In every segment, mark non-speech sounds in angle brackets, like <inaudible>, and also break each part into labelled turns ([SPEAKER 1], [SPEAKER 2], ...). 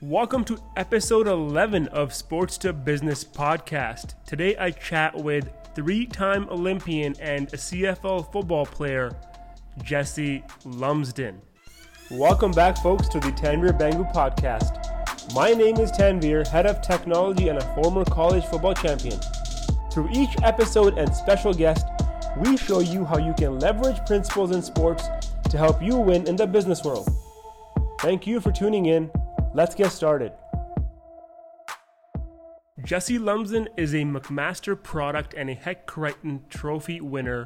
[SPEAKER 1] Welcome to episode 11 of Sports to Business podcast. Today I chat with three time Olympian and CFL football player, Jesse Lumsden. Welcome back, folks, to the Tanvir Bangu podcast. My name is Tanvir, head of technology and a former college football champion. Through each episode and special guest, we show you how you can leverage principles in sports to help you win in the business world. Thank you for tuning in. Let's get started. Jesse Lumsden is a McMaster product and a Hec Crichton Trophy winner,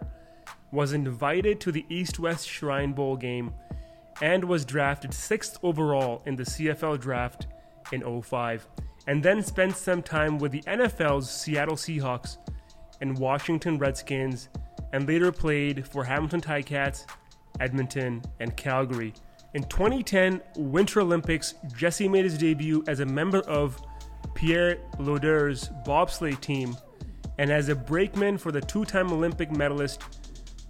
[SPEAKER 1] was invited to the East West Shrine Bowl game, and was drafted 6th overall in the CFL draft in 05, and then spent some time with the NFL's Seattle Seahawks and Washington Redskins, and later played for Hamilton Ticats, Edmonton, and Calgary. In 2010 Winter Olympics, Jesse made his debut as a member of Pierre Lueders' bobsleigh team, and as a brakeman for the two time Olympic medalist,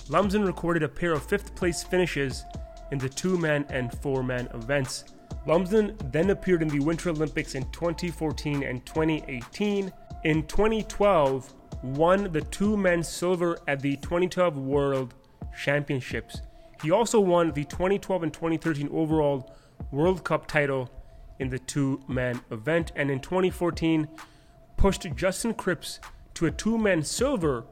[SPEAKER 1] Lumsden recorded a pair of fifth place finishes in the two man and four man events. Lumsden then appeared in the Winter Olympics in 2014 and 2018. In 2012, won the two man silver at the 2012 World Championships. He also won the 2012 and 2013 overall World Cup title in the two man event, and in 2014 pushed Justin Kripps to a two man silver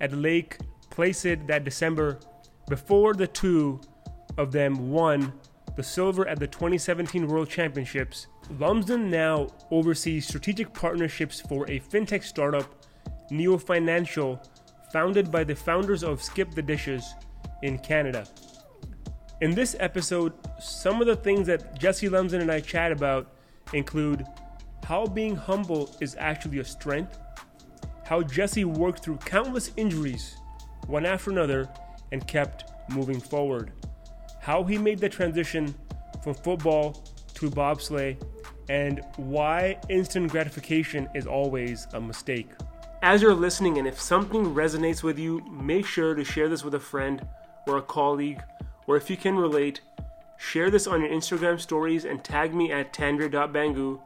[SPEAKER 1] at Lake Placid that December before the two of them won the silver at the 2017 World Championships. Lumsden now oversees strategic partnerships for a fintech startup, Neo Financial, founded by the founders of Skip the Dishes in Canada. In this episode, some of the things that Jesse Lumsden and I chat about include how being humble is actually a strength, how Jesse worked through countless injuries, one after another, and kept moving forward, how he made the transition from football to bobsleigh, and why instant gratification is always a mistake. As you're listening, and if something resonates with you, make sure to share this with a friend or a colleague or if you can relate, share this on your Instagram stories and tag me at tanvir.bangu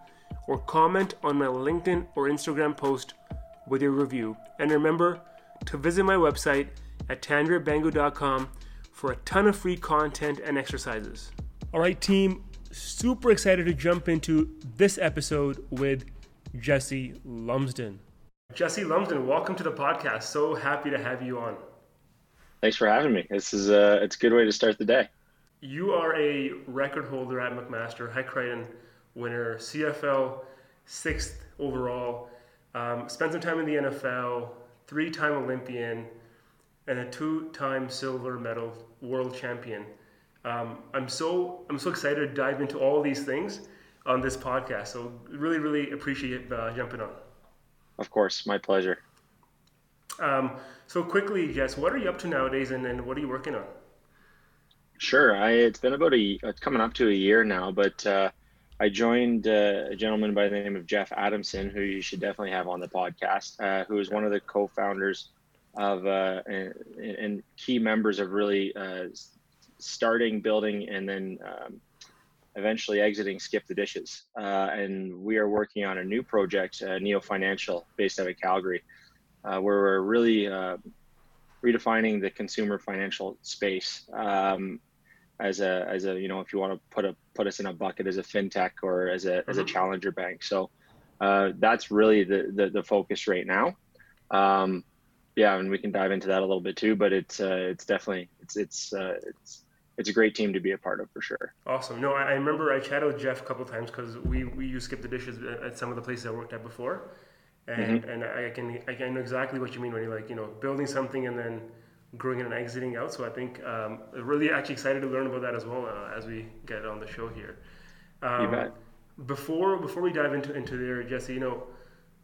[SPEAKER 1] or comment on my LinkedIn or Instagram post with your review. And remember to visit my website at tanvirbangu.com for a ton of free content and exercises. All right, team, super excited to jump into this episode with Jesse Lumsden. Jesse Lumsden, welcome to the podcast. So happy to have you on.
[SPEAKER 2] Thanks for having me. This is a uh, it's a good way to start the day.
[SPEAKER 1] You are a record holder at McMaster, Hec Crichton winner, CFL sixth overall. Um, spent some time in the NFL, three-time Olympian, and a two-time silver medal world champion. Um, I'm so I'm so excited to dive into all these things on this podcast. So really, really appreciate uh, jumping on.
[SPEAKER 2] Of course, my pleasure.
[SPEAKER 1] Um, so quickly, Jess, what are you up to nowadays, and, and what are you working on?
[SPEAKER 2] Sure, I it's been about a it's coming up to a year now, but uh, I joined uh, a gentleman by the name of Jeff Adamson, who you should definitely have on the podcast, uh, who is one of the co-founders of uh, and, and, key members of really uh, starting, building, and then um, eventually exiting Skip the Dishes. Uh, and we are working on a new project, Neo Financial, based out of Calgary uh, where we're really uh, redefining the consumer financial space um, as a as a you know if you want to put a put us in a bucket as a fintech or as a mm-hmm. as a mm-hmm. challenger bank. So uh, that's really the, the, the focus right now. Um, yeah, and we can dive into that a little bit too. But it's uh, it's definitely it's it's uh, it's it's a great team to be a part of for sure.
[SPEAKER 1] Awesome. No, I remember I chatted with Jeff a couple times because we we use Skip the Dishes at some of the places I worked at before, and mm-hmm. and I can I can know exactly what you mean when you're like you know building something and then growing it and exiting out. So I think um, really actually excited to learn about that as well uh, as we get on the show here.
[SPEAKER 2] Um, you bet.
[SPEAKER 1] Before before we dive into into there, Jesse, you know,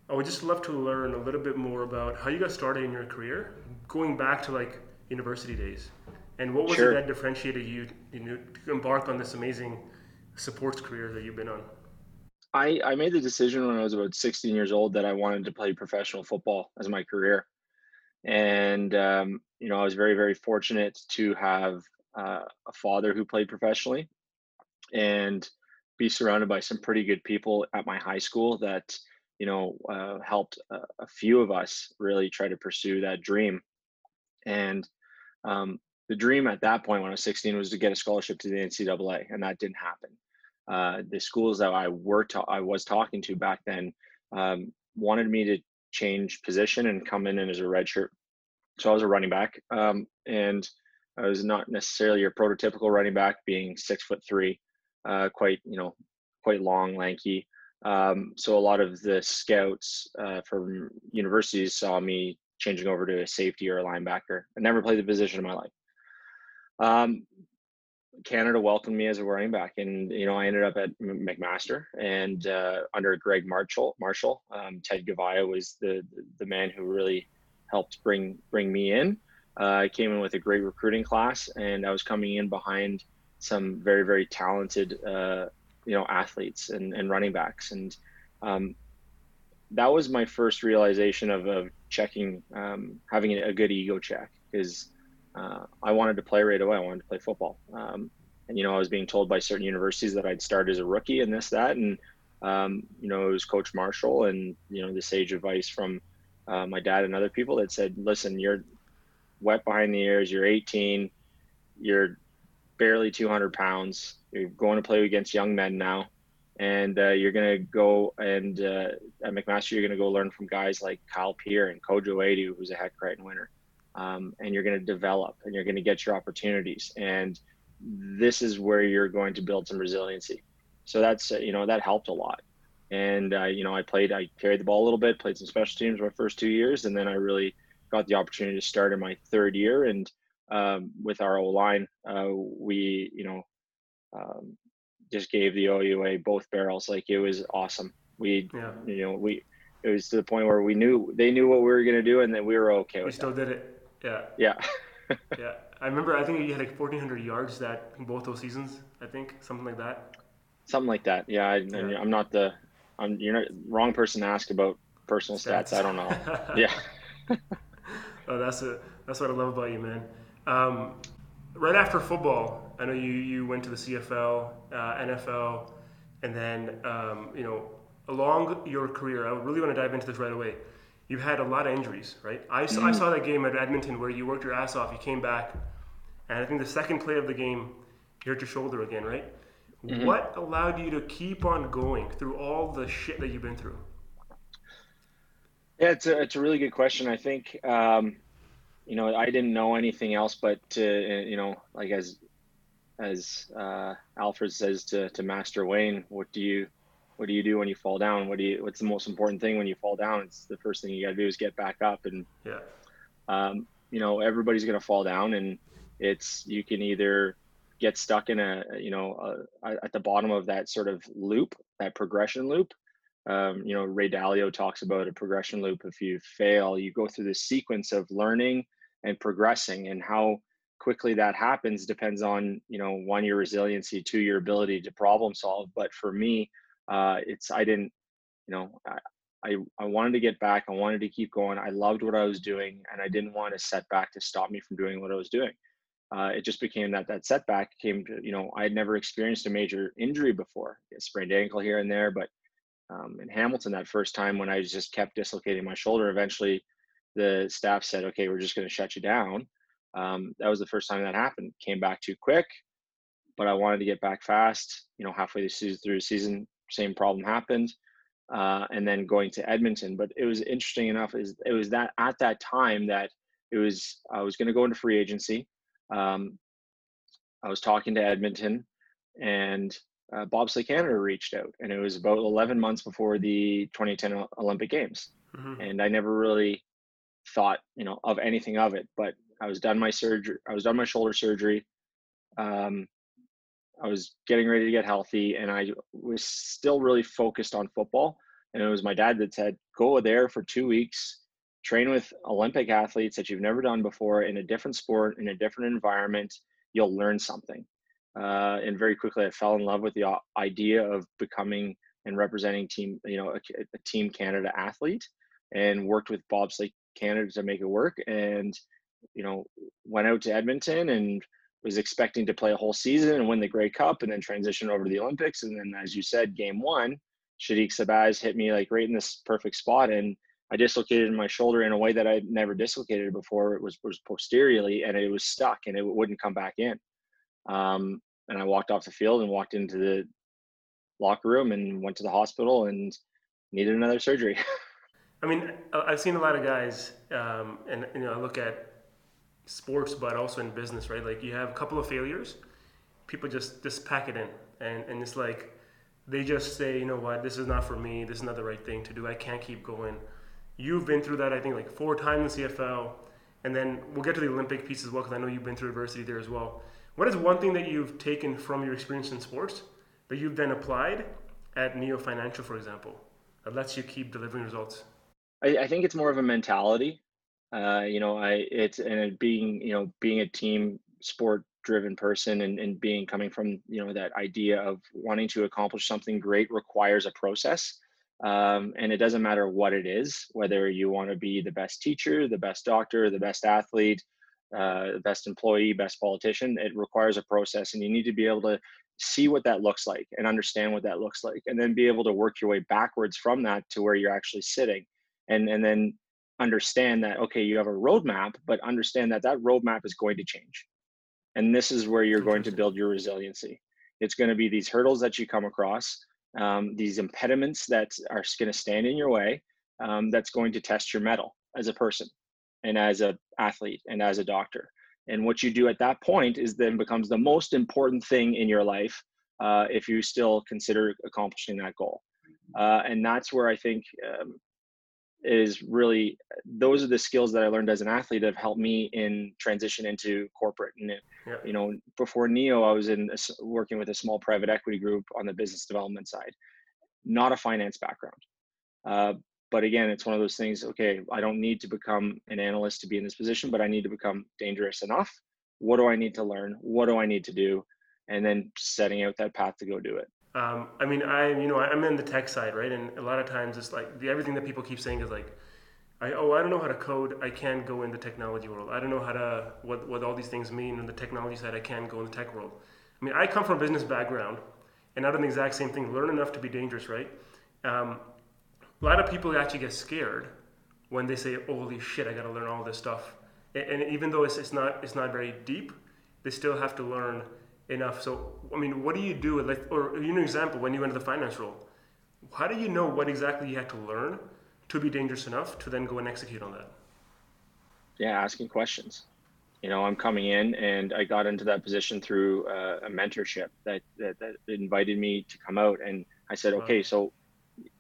[SPEAKER 1] I would just love to learn a little bit more about how you got started in your career, going back to like university days, and what was sure. it that differentiated you, you know, to embark on this amazing sports career that you've been on.
[SPEAKER 2] I, I made the decision when I was about 16 years old that I wanted to play professional football as my career. And, um, you know, I was very, very fortunate to have uh, a father who played professionally. And be surrounded by some pretty good people at my high school that you know uh, helped a, a, few of us really try to pursue that dream and um, the dream at that point when i was 16 was to get a scholarship to the ncaa and that didn't happen uh, the schools that i were ta- i was talking to back then um, wanted me to change position and come in as a redshirt so i was a running back um, and i was not necessarily your prototypical running back being six foot three uh, quite you know quite long, lanky. Um, so a lot of the scouts uh, from universities saw me changing over to a safety or a linebacker. I never played the position in my life. Um, Canada welcomed me as a running back, and you know I ended up at McMaster and uh, under Greg Marshall. Marshall, um, Ted Gavaya was the the man who really helped bring bring me in. Uh, I came in with a great recruiting class, and I was coming in behind some very very talented uh, you know athletes and, and running backs and um, that was my first realization of, of checking um, having a good ego check because uh, I wanted to play right away. I wanted to play football. Um, and you know I was being told by certain universities that I'd start as a rookie and this that and um, you know it was Coach Marshall and you know the sage advice from uh, my dad and other people that said listen you're wet behind the ears. You're 18 you're barely 200 pounds. You're going to play against young men now, and uh, you're going to go and uh, at McMaster, you're going to go learn from guys like Kyle Peer and Kojo Aidoo, who's a heck Hec Crichton winner. Um, and you're going to develop and you're going to get your opportunities. And this is where you're going to build some resiliency. So that's, uh, you know, that helped a lot. And, uh, you know, I played, I carried the ball a little bit, played some special teams my first two years. And then I really got the opportunity to start in my third year. And um, with our O line, uh, we you know um, just gave the OUA both barrels. Like it was awesome. We yeah. you know we it was to the point where we knew they knew what we were gonna do, and then we were okay.
[SPEAKER 1] We
[SPEAKER 2] with
[SPEAKER 1] still
[SPEAKER 2] that.
[SPEAKER 1] did it. Yeah.
[SPEAKER 2] Yeah. <laughs>
[SPEAKER 1] yeah. I remember. I think you had like 1,400 yards that in both those seasons. I think something like that.
[SPEAKER 2] Something like that. Yeah. I, yeah. I'm not the. I'm you're not wrong person to ask about personal stats. stats I don't know. <laughs> yeah. <laughs>
[SPEAKER 1] oh, that's a that's what I love about you, man. Um, right after football, I know you, you went to the CFL, uh, NFL, and then, um, you know, along your career, I really want to dive into this right away. You've had a lot of injuries, right? I, mm-hmm. I saw that game at Edmonton where you worked your ass off, you came back, and I think the second play of the game, you hurt your shoulder again, right? Mm-hmm. What allowed you to keep on going through all the shit that you've been through?
[SPEAKER 2] Yeah, it's a, it's a really good question. I think um, you know, I didn't know anything else but to, you know, like as, as uh, Alfred says to, to Master Wayne, what do you, what do you do when you fall down? What do you, what's the most important thing when you fall down? It's the first thing you got to do is get back up. And,
[SPEAKER 1] yeah.
[SPEAKER 2] um, you know, everybody's going to fall down and it's, you can either get stuck in a, you know, a, at the bottom of that sort of loop, that progression loop, um, you know, Ray Dalio talks about a progression loop. If you fail, you go through this sequence of learning and progressing, and how quickly that happens depends on, you know, one your resiliency, two your ability to problem solve. But for me, uh, it's I didn't, you know, I, I I wanted to get back. I wanted to keep going. I loved what I was doing, and I didn't want a setback to stop me from doing what I was doing. Uh, it just became that that setback came to you know I had never experienced a major injury before, sprained ankle here and there, but um, in Hamilton that first time when I just kept dislocating my shoulder. Eventually, the staff said, "Okay, we're just going to shut you down." Um, that was the first time that happened. Came back too quick, but I wanted to get back fast. You know, halfway through the season, same problem happened, uh, and then going to Edmonton. But it was interesting enough. Is it was that at that time that it was I was going to go into free agency. Um, I was talking to Edmonton, and uh, Bobsleigh Canada reached out, and it was about 11 months before the 2010 Olympic Games, mm-hmm. and I never really thought, you know, of anything of it. But I was done my surgery. I was done my shoulder surgery. Um, I was getting ready to get healthy, and I was still really focused on football. And it was my dad that said, "Go there for two weeks, train with Olympic athletes that you've never done before in a different sport, in a different environment. You'll learn something." uh, and very quickly I fell in love with the idea of becoming and representing team, you know, a, a Team Canada athlete, and worked with Bob bobsleigh Canada to make it work. And you know, went out to Edmonton and was expecting to play a whole season and win the Grey Cup and then transition over to the Olympics. And then, as you said, game one, Sadiq Shabazz hit me like right in this perfect spot. And I dislocated my shoulder in a way that I'd never dislocated before. It was, was posteriorly and it was stuck and it wouldn't come back in. Um, and I walked off the field and walked into the locker room and went to the hospital and needed another surgery. <laughs>
[SPEAKER 1] I mean, I've seen a lot of guys, um, and you know, I look at sports, but also in business, right? Like you have a couple of failures, people just just pack it in, and and it's like they just say, you know what, this is not for me. This is not the right thing to do. I can't keep going. You've been through that, I think, like four times in CFL, and then we'll get to the Olympic piece as well, because I know you've been through adversity there as well. What is one thing that you've taken from your experience in sports that you've then applied at Neo Financial, for example, that lets you keep delivering results?
[SPEAKER 2] I, I think it's more of a mentality. Uh, you know, I it's and it being you know being a team sport driven person and, and being coming from you know that idea of wanting to accomplish something great requires a process. Um, and it doesn't matter what it is whether you want to be the best teacher the best doctor the best athlete uh, best employee best politician it requires a process and you need to be able to see what that looks like and understand what that looks like and then be able to work your way backwards from that to where you're actually sitting. And and then understand that okay you have a roadmap but understand that that roadmap is going to change. And this is where you're going to build your resiliency. It's going to be these hurdles that you come across um, these impediments that are going to stand in your way um, that's going to test your mettle as a person and as a athlete and as a doctor. And what you do at that point is then becomes the most important thing in your life uh, if you still consider accomplishing that goal. Uh, and that's where i think um, is really those are the skills that I learned as an athlete have helped me in transition into corporate. And yeah. you know, before Neo, I was in a, working with a small private equity group on the business development side, not a finance background. Uh, but again, it's one of those things. Okay, I don't need to become an analyst to be in this position, but I need to become dangerous enough. What do I need to learn? What do I need to do? And then setting out that path to go do it.
[SPEAKER 1] Um, I mean, I you know I'm in the tech side, right? And a lot of times it's like the, everything that people keep saying is like, I, oh I don't know how to code, I can't go in the technology world. I don't know how to what what all these things mean on the technology side. I can't go in the tech world. I mean, I come from a business background, and I've done the exact same thing. Learn enough to be dangerous, right? Um, a lot of people actually get scared when they say, "Holy shit, I got to learn all this stuff." And, and even though it's, it's not it's not very deep, they still have to learn enough. So, I mean, what do you do? Like, or you know, example when you went into the finance role, how do you know what exactly you had to learn to be dangerous enough to then go and execute on that?
[SPEAKER 2] Yeah, asking questions. You know, I'm coming in, and I got into that position through uh, a mentorship that, that, that invited me to come out, and I said, okay, so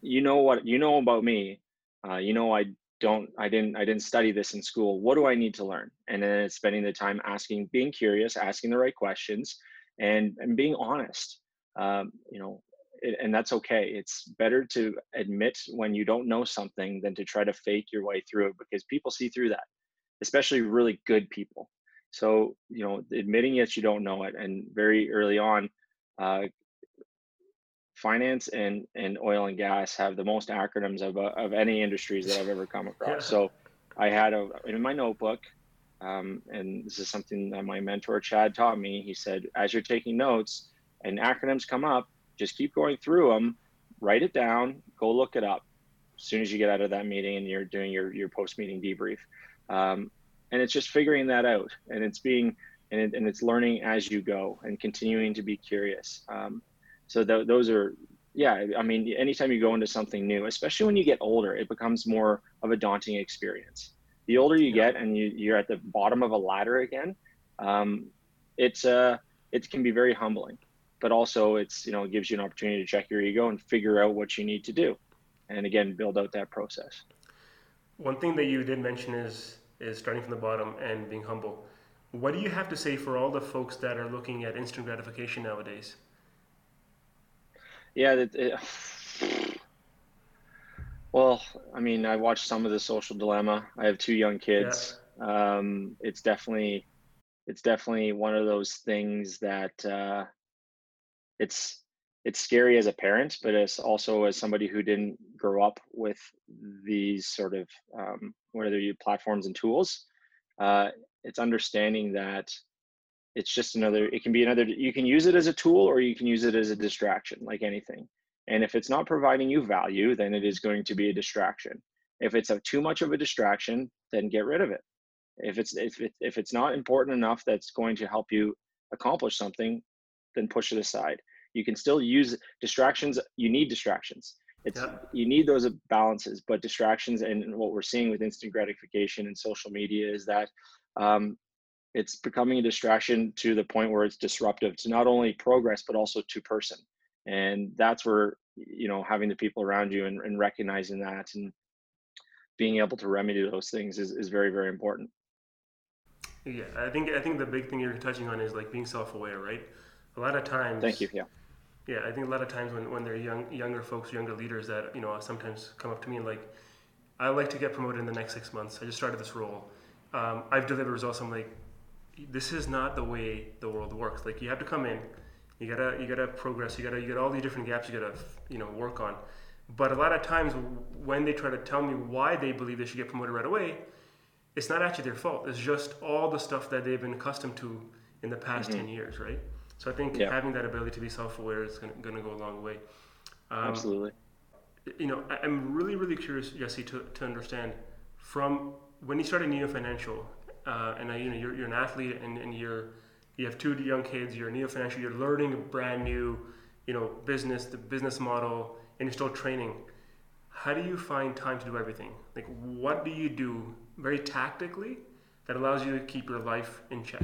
[SPEAKER 2] you know what you know about me. Uh, you know, I don't i didn't i didn't study this in school. What do i need to learn? And then spending the time asking being curious asking the right questions and and being honest. Um, you know it, and that's okay. It's better to admit when you don't know something than to try to fake your way through it because people see through that especially really good people. So you know admitting that you don't know it and very early on uh, finance and and oil and gas have the most acronyms of, uh, of any industries that I've ever come <laughs> across. Yeah. So I had a in my notebook, um, and this is something that my mentor Chad taught me. He said, as you're taking notes and acronyms come up, just keep going through them, write it down, go look it up as soon as you get out of that meeting and you're doing your your post meeting debrief. Um, and it's just figuring that out, and it's being and, it, and it's learning as you go and continuing to be curious. Um, so th- those are yeah i mean anytime you go into something new especially when you get older it becomes more of a daunting experience. The older you yeah. get and you, you're at the bottom of a ladder again um, it's uh it can be very humbling. But also it's you know it gives you an opportunity to check your ego and figure out what you need to do and again build out that process.
[SPEAKER 1] One thing that you did mention is is starting from the bottom and being humble. What do you have to say for all the folks that are looking at instant gratification nowadays
[SPEAKER 2] yeah, it, it, well, I mean, I watched some of the Social Dilemma. I have two young kids. Yeah. Um, it's definitely, it's definitely one of those things that uh, it's it's scary as a parent, but it's also as somebody who didn't grow up with these sort of um, whether you platforms and tools. Uh, it's understanding that it's just another it can be another you can use it as a tool or you can use it as a distraction like anything. And if it's not providing you value then it is going to be a distraction. If it's a, too much of a distraction then get rid of it. If it's if, it, if it's not important enough that's going to help you accomplish something then push it aside. You can still use distractions you need distractions. It's yeah. you need those balances but distractions and what we're seeing with instant gratification and social media is that um, it's becoming a distraction to the point where it's disruptive to not only progress but also to person. And that's where you know having the people around you and, and recognizing that and being able to remedy those things is, is very very important.
[SPEAKER 1] Yeah i think i think the big thing you're touching on is like being self-aware right? A lot of times
[SPEAKER 2] thank you yeah.
[SPEAKER 1] Yeah i think a lot of times when, when they're young younger folks younger leaders that you know sometimes come up to me and like i like to get promoted in the next six months. I just started this role. Um, i've delivered results. I'm like this is not the way the world works. Like you have to come in, you gotta you gotta progress, you gotta you got all these different gaps you gotta you know work on. But a lot of times when they try to tell me why they believe they should get promoted right away, it's not actually their fault. It's just all the stuff that they've been accustomed to in the past mm-hmm. ten years, right? So I think yeah. having that ability to be self-aware is gonna, gonna go a long way.
[SPEAKER 2] Um, Absolutely.
[SPEAKER 1] You know, I'm really really curious, Jesse, to to understand from when you started Neo Financial uh, and uh, you know you're, you're an athlete and, and you're you have two young kids you're neo financial you're learning a brand new you know business the business model and you're still training. How do you find time to do everything? Like what do you do very tactically that allows you to keep your life in check?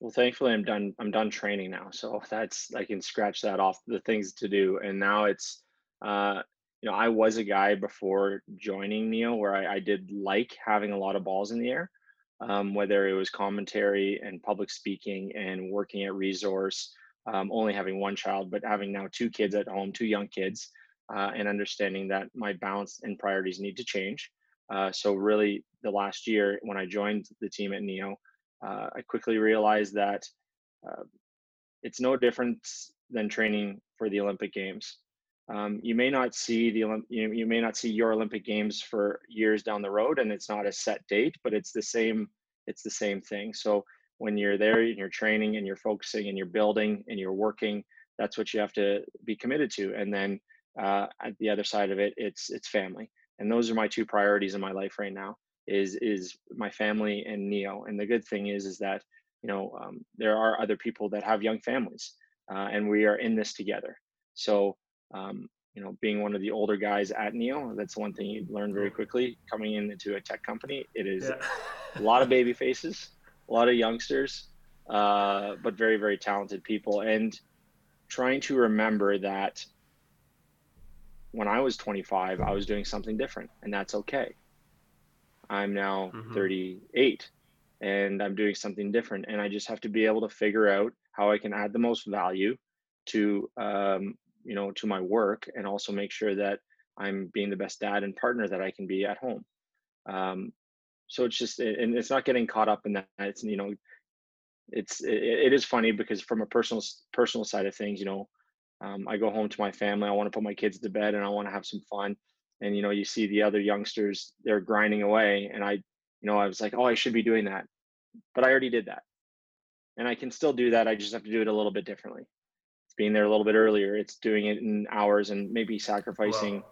[SPEAKER 2] Well thankfully i'm done i'm done training now so <laughs> that's i can scratch that off the things to do. And now it's uh, you know i was a guy before joining neo where I, I did like having a lot of balls in the air um, whether it was commentary and public speaking and working at resource, um, only having one child, but having now two kids at home, two young kids, uh, and understanding that my balance and priorities need to change. Uh, so really, the last year when I joined the team at Neo, uh, I quickly realized that uh, it's no different than training for the Olympic Games. Um, you may not see the you, you may not see your Olympic Games for years down the road, and it's not a set date, but it's the same. It's the same thing. So when you're there and you're training and you're focusing and you're building and you're working, that's what you have to be committed to. And then uh, at the other side of it, it's it's family, and those are my two priorities in my life right now. Is is my family and Neo. And the good thing is is that you know um, there are other people that have young families, uh, and we are in this together. So um, you know, being one of the older guys at Neo, that's one thing you learn very quickly coming into a tech company. It is yeah. a lot of baby faces, a lot of youngsters, uh, but very, very talented people. And trying to remember that when I was 25, I was doing something different, and that's okay. I'm now mm-hmm. 38 and I'm doing something different. And I just have to be able to figure out how I can add the most value to um, you know to my work and also make sure that i'm being the best dad and partner that i can be at home. Um, so it's just and it's not getting caught up in that it's you know it's it, it is funny because from a personal personal side of things you know um, i go home to my family i want to put my kids to bed and i want to have some fun. And you know you see the other youngsters they're grinding away and i you know i was like oh i should be doing that. But i already did that. And i can still do that i just have to do it a little bit differently being there a little bit earlier. It's doing it in hours and maybe sacrificing wow.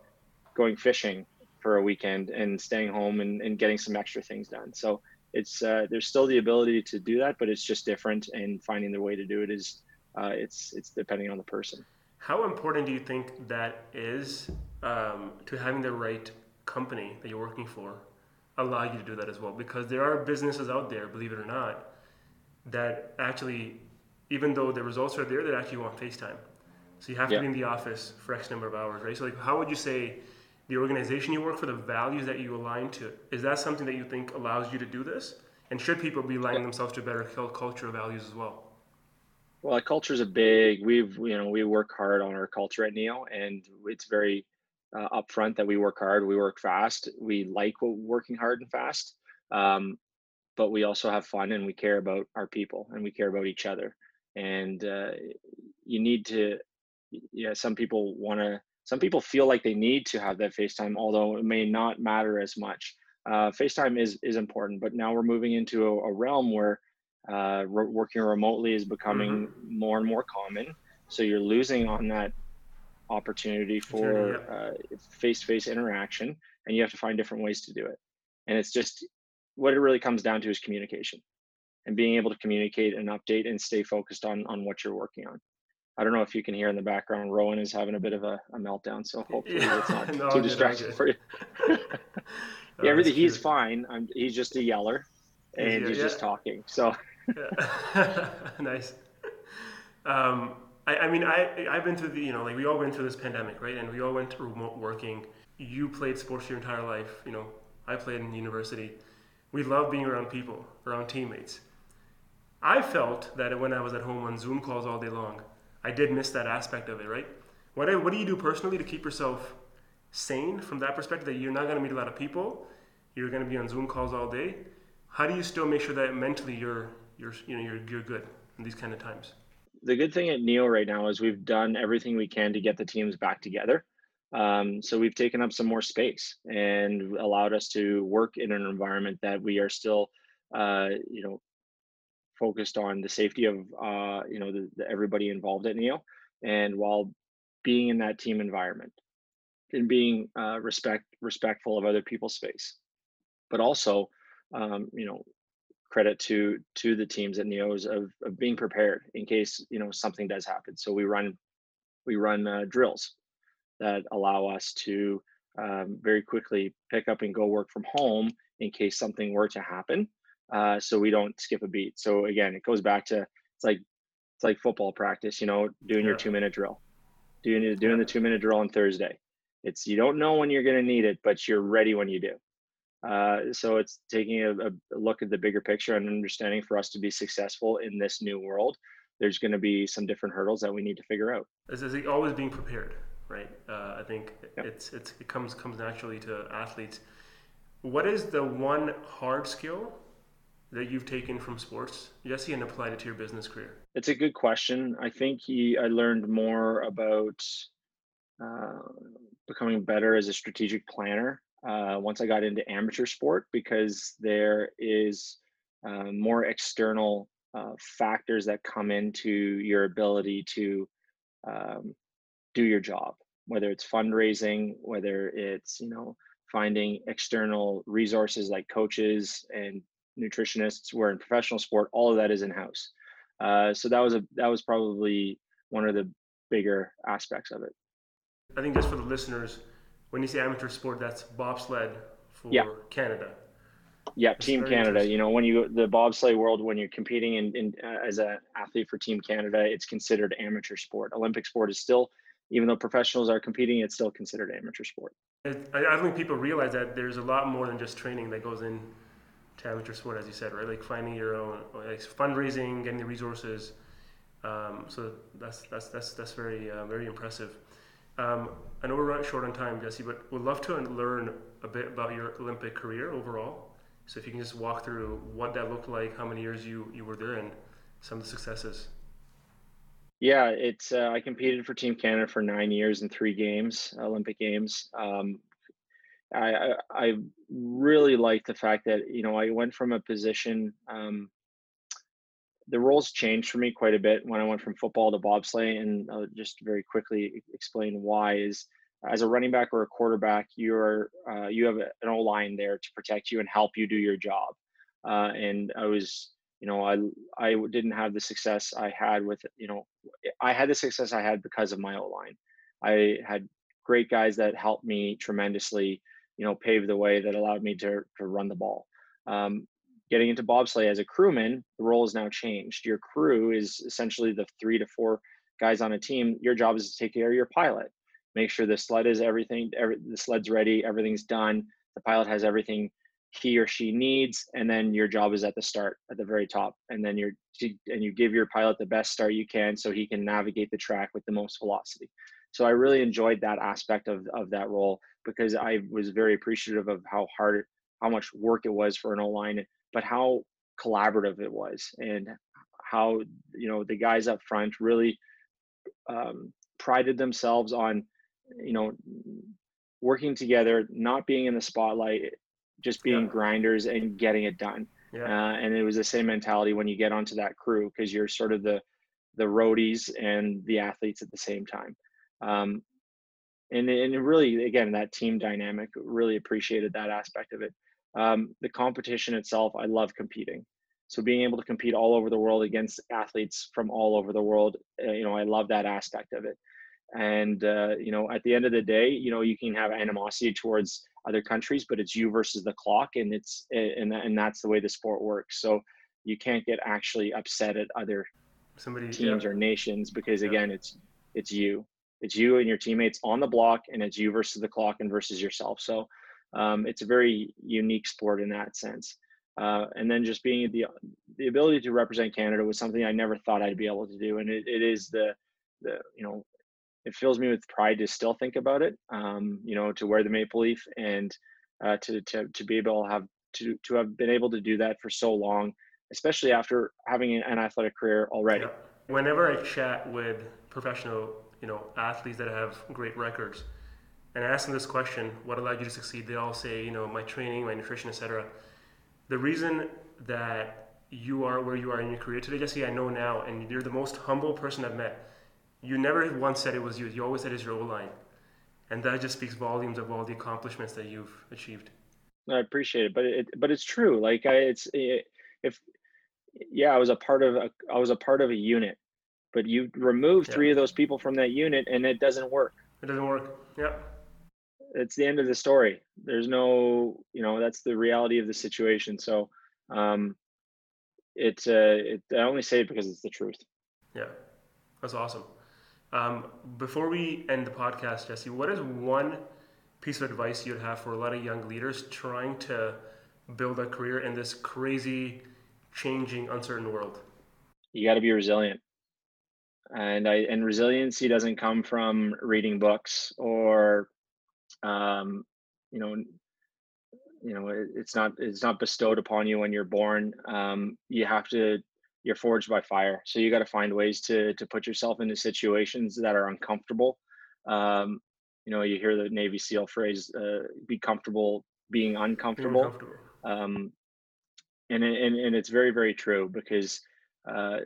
[SPEAKER 2] going fishing for a weekend and staying home and, and getting some extra things done. So it's uh, there's still the ability to do that, but it's just different. And finding the way to do it is uh, it's it's depending on the person.
[SPEAKER 1] How important do you think that is um, to having the right company that you're working for allow you to do that as well? Because there are businesses out there, believe it or not, that actually even though the results are there, that actually want FaceTime. So you have to be in the office for X number of hours, right? So like, how would you say the organization you work for, the values that you align to, is that something that you think allows you to do this? And should people be aligning themselves to better culture values as well?
[SPEAKER 2] Well, culture is a big. We've you know we work hard on our culture at Neo, and it's very uh, upfront that we work hard. We work fast. We like working hard and fast, um, but we also have fun and we care about our people and we care about each other and uh, you need to yeah some people want to some people feel like they need to have that facetime although it may not matter as much uh, facetime is is important but now we're moving into a, a realm where Uh, re- working remotely is becoming mm-hmm. more and more common. So you're losing on that opportunity for face to face interaction, and you have to find different ways to do it. And it's just what it really comes down to is communication and being able to communicate and update and stay focused on on what you're working on. I don't know if you can hear in the background, Rowan is having a bit of a, a meltdown, so hopefully yeah. it's not <laughs> no, too distracting for you. <laughs> yeah, everything, he's fine. I'm, he's just a yeller, and he's, he's yeah. just talking. So <laughs>
[SPEAKER 1] nice. Um, I, I, mean, I I've been through the you know like we all went through this pandemic, right? And we all went to remote working. You played sports your entire life. You know, I played in university. We love being around people, around teammates. I felt that when I was at home on Zoom calls all day long, I did miss that aspect of it, right? What, what do you do personally to keep yourself sane from that perspective that you're not going to meet a lot of people, you're going to be on Zoom calls all day? How do you still make sure that mentally you're you're you know you're you're good in these kind of times?
[SPEAKER 2] The good thing at Neo right now is we've done everything we can to get the teams back together. Um, so we've taken up some more space and allowed us to work in an environment that we are still, uh, you know, focused on the safety of uh, you know the, the, everybody involved at Neo, and while being in that team environment and being uh, respect respectful of other people's space, but also um, you know credit to to the teams at Neos of, of being prepared in case you know something does happen. So we run we run uh, drills that allow us to um, very quickly pick up and go work from home in case something were to happen uh, so we don't skip a beat. So again, it goes back to it's like it's like football practice, you know, doing yeah. your two minute drill, doing doing the two minute drill on Thursday. It's you don't know when you're going to need it, but you're ready when you do. Uh, so it's taking a, a, look at the bigger picture and understanding for us to be successful in this new world. There's going to be some different hurdles that we need to figure out.
[SPEAKER 1] Is, is always being prepared, right? Uh, I think yep. it's, it's it comes comes naturally to athletes. What is the one hard skill that you've taken from sports, Jesse, and applied it to your business career?
[SPEAKER 2] It's a good question. I think he, I learned more about uh, becoming better as a strategic planner uh, once I got into amateur sport because there is uh, more external uh, factors that come into your ability to um, do your job, whether it's fundraising, whether it's you know finding external resources like coaches and nutritionists. We're in professional sport. All of that is in house. Uh, so that was a that was probably one of the bigger aspects of it.
[SPEAKER 1] I think just for the listeners, when you say amateur sport, that's bobsled for yeah. Canada.
[SPEAKER 2] Yeah, that's Team Canada. You know, when you the bobsleigh world, when you're competing in, in uh, as an athlete for Team Canada, it's considered amateur sport. Olympic sport is still, even though professionals are competing, it's still considered amateur sport.
[SPEAKER 1] I, I think people realize that there's a lot more than just training that goes in to amateur sport, as you said, right? Like finding your own, like fundraising, getting the resources. Um, so that's that's that's that's very uh, very impressive. Um, I know we're running short on time, Jesse, but we'd love to learn a bit about your Olympic career overall. So if you can just walk through what that looked like, how many years you you were there, and some of the successes.
[SPEAKER 2] Yeah, it's uh, I competed for Team Canada for nine years in three games, Olympic games. Um, I, I, really like the fact that you know I went from a position. Um, the roles changed for me quite a bit when I went from football to bobsleigh, and I'll just very quickly explain why. Is as a running back or a quarterback, you're uh, you have an O line there to protect you and help you do your job. Uh, and I was, you know, I I didn't have the success I had with, you know, I had the success I had because of my O line. I had great guys that helped me tremendously you know, paved the way that allowed me to, to run the ball. Um, getting into bobsleigh as a crewman, the role has now changed. Your crew is essentially the three to four guys on a team. Your job is to take care of your pilot, make sure the sled is everything, every, the sled's ready, everything's done. The pilot has everything he or she needs, and then your job is at the start, at the very top, and then you're and you give your pilot the best start you can so he can navigate the track with the most velocity. So I really enjoyed that aspect of, of that role because I was very appreciative of how hard, how much work it was for an O line, but how collaborative it was and how, you know, the guys up front really um, prided themselves on, you know, working together, not being in the spotlight, just being yeah. grinders and getting it done. Yeah. Uh, and it was the same mentality when you get onto that crew because you're sort of the the roadies and the athletes at the same time. Um, and and really, again, that team dynamic really appreciated that aspect of it. Um, the competition itself, I love competing. So being able to compete all over the world against athletes from all over the world, uh, you know, I love that aspect of it. And uh, you know, at the end of the day, you know, you can have animosity towards other countries, but it's you versus the clock, and it's and and that's the way the sport works. So you can't get actually upset at other Somebody, teams yeah. or nations because yeah. again, it's it's you, it's you and your teammates on the block, and it's you versus the clock and versus yourself. So um, it's a very unique sport in that sense. Uh, and then just being the the ability to represent Canada was something I never thought I'd be able to do, and it, it is the the you know it fills me with pride to still think about it. Um, you know, to wear the maple leaf and uh, to to to be able to have to to have been able to do that for so long, especially after having an athletic career already.
[SPEAKER 1] Whenever I chat with professional, you know, athletes that have great records, and I them this question, "What allowed you to succeed?" They all say, you know, my training, my nutrition, etc the reason that you are where you are in your career today, Jesse, I know now, and you're the most humble person I've met. You never once said it was you. You always said it's your O line, and that just speaks volumes of all the accomplishments that you've achieved.
[SPEAKER 2] I appreciate it, but it but it's true. Like I, it's it, if yeah, I was a part of a I was a part of a unit, but you remove yeah. three of those people from that unit, and it doesn't work.
[SPEAKER 1] It doesn't work. Yeah
[SPEAKER 2] it's the end of the story. There's no, you know, that's the reality of the situation. So, um, it's uh, it, I only say it because it's the truth.
[SPEAKER 1] Yeah, that's awesome. Um, before we end the podcast, Jesse, what is one piece of advice you'd have for a lot of young leaders trying to build a career in this crazy, changing, uncertain world?
[SPEAKER 2] You got to be resilient and I and resiliency doesn't come from reading books or um, you know you know it, it's not it's not bestowed upon you when you're born. Um, you have to you're forged by fire so you got to find ways to to put yourself into situations that are uncomfortable. Um, you know you hear the navy seal phrase uh, be comfortable being uncomfortable, uncomfortable. Um, and, and and it's very very true because uh,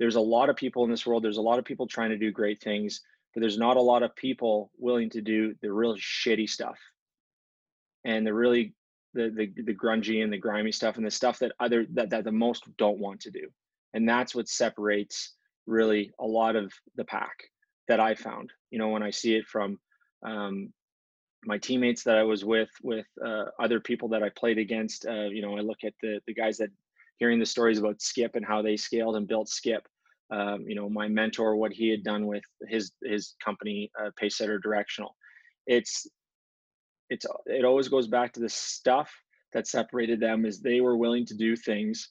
[SPEAKER 2] there's a lot of people in this world there's a lot of people trying to do great things but there's not a lot of people willing to do the real shitty stuff. And the really the, the the grungy and the grimy stuff and the stuff that other that, that the most don't want to do. And that's what separates really a lot of the pack that i found. You know when i see it from um, my teammates that i was with with uh, other people that i played against uh, you know i look at the the guys that hearing the stories about skip and how they scaled and built skip um, you know my mentor what he had done with his his company uh, pacesetter directional. It's it's it always goes back to the stuff that separated them is they were willing to do things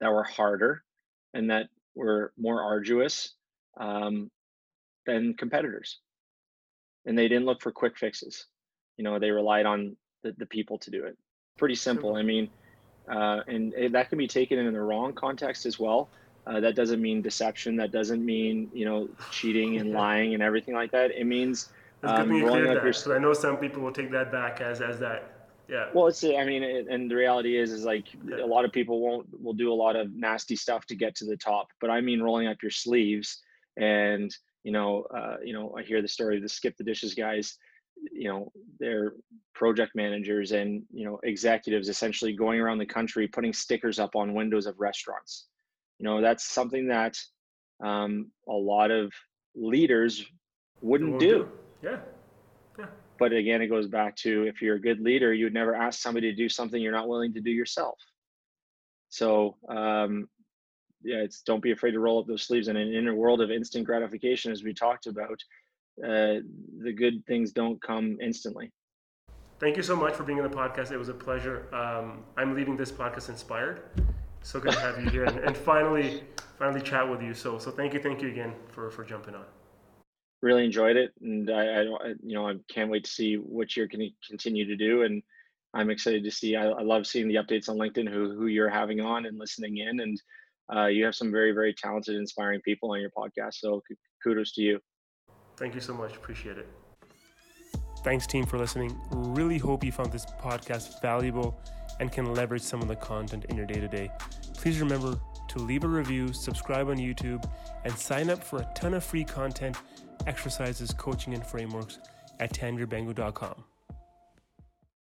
[SPEAKER 2] that were harder and that were more arduous um, than competitors. And they didn't look for quick fixes. You know they relied on the, the people to do it. Pretty simple. I mean uh, and that can be taken in the wrong context as well uh, that doesn't mean deception. That doesn't mean you know cheating and lying and everything like that. It means
[SPEAKER 1] um, rolling up that. your. So I know some people will take that back as as that. Yeah.
[SPEAKER 2] Well, it's I mean, it, and the reality is, is like yeah. a lot of people won't will do a lot of nasty stuff to get to the top. But I mean, rolling up your sleeves and you know, uh, you know, I hear the story of the skip the dishes guys. You know, they're project managers and you know executives essentially going around the country putting stickers up on windows of restaurants you know that's something that um, a lot of leaders wouldn't do. do.
[SPEAKER 1] Yeah.
[SPEAKER 2] Yeah. But again, it goes back to if you're a good leader, you would never ask somebody to do something you're not willing to do yourself. So, um, yeah, it's don't be afraid to roll up those sleeves. And in, in a world of instant gratification, as we talked about, uh, the good things don't come instantly.
[SPEAKER 1] Thank you so much for being on the podcast. It was a pleasure. Um, I'm leaving this podcast inspired so good to have you here and, and finally finally chat with you. So so thank you, thank you again for for jumping on.
[SPEAKER 2] Really enjoyed it, and I, I you know I can't wait to see what you're going to continue to do, and I'm excited to see. I, I, love seeing the updates on LinkedIn, who who you're having on and listening in, and uh, you have some very very talented, inspiring people on your podcast. So kudos to you.
[SPEAKER 1] Thank you so much. Appreciate it. Thanks, team, for listening. Really hope you found this podcast valuable and can leverage some of the content in your day to day. Please remember to leave a review, subscribe on YouTube, and sign up for a ton of free content, exercises, coaching, and frameworks at tanvirbangu.com.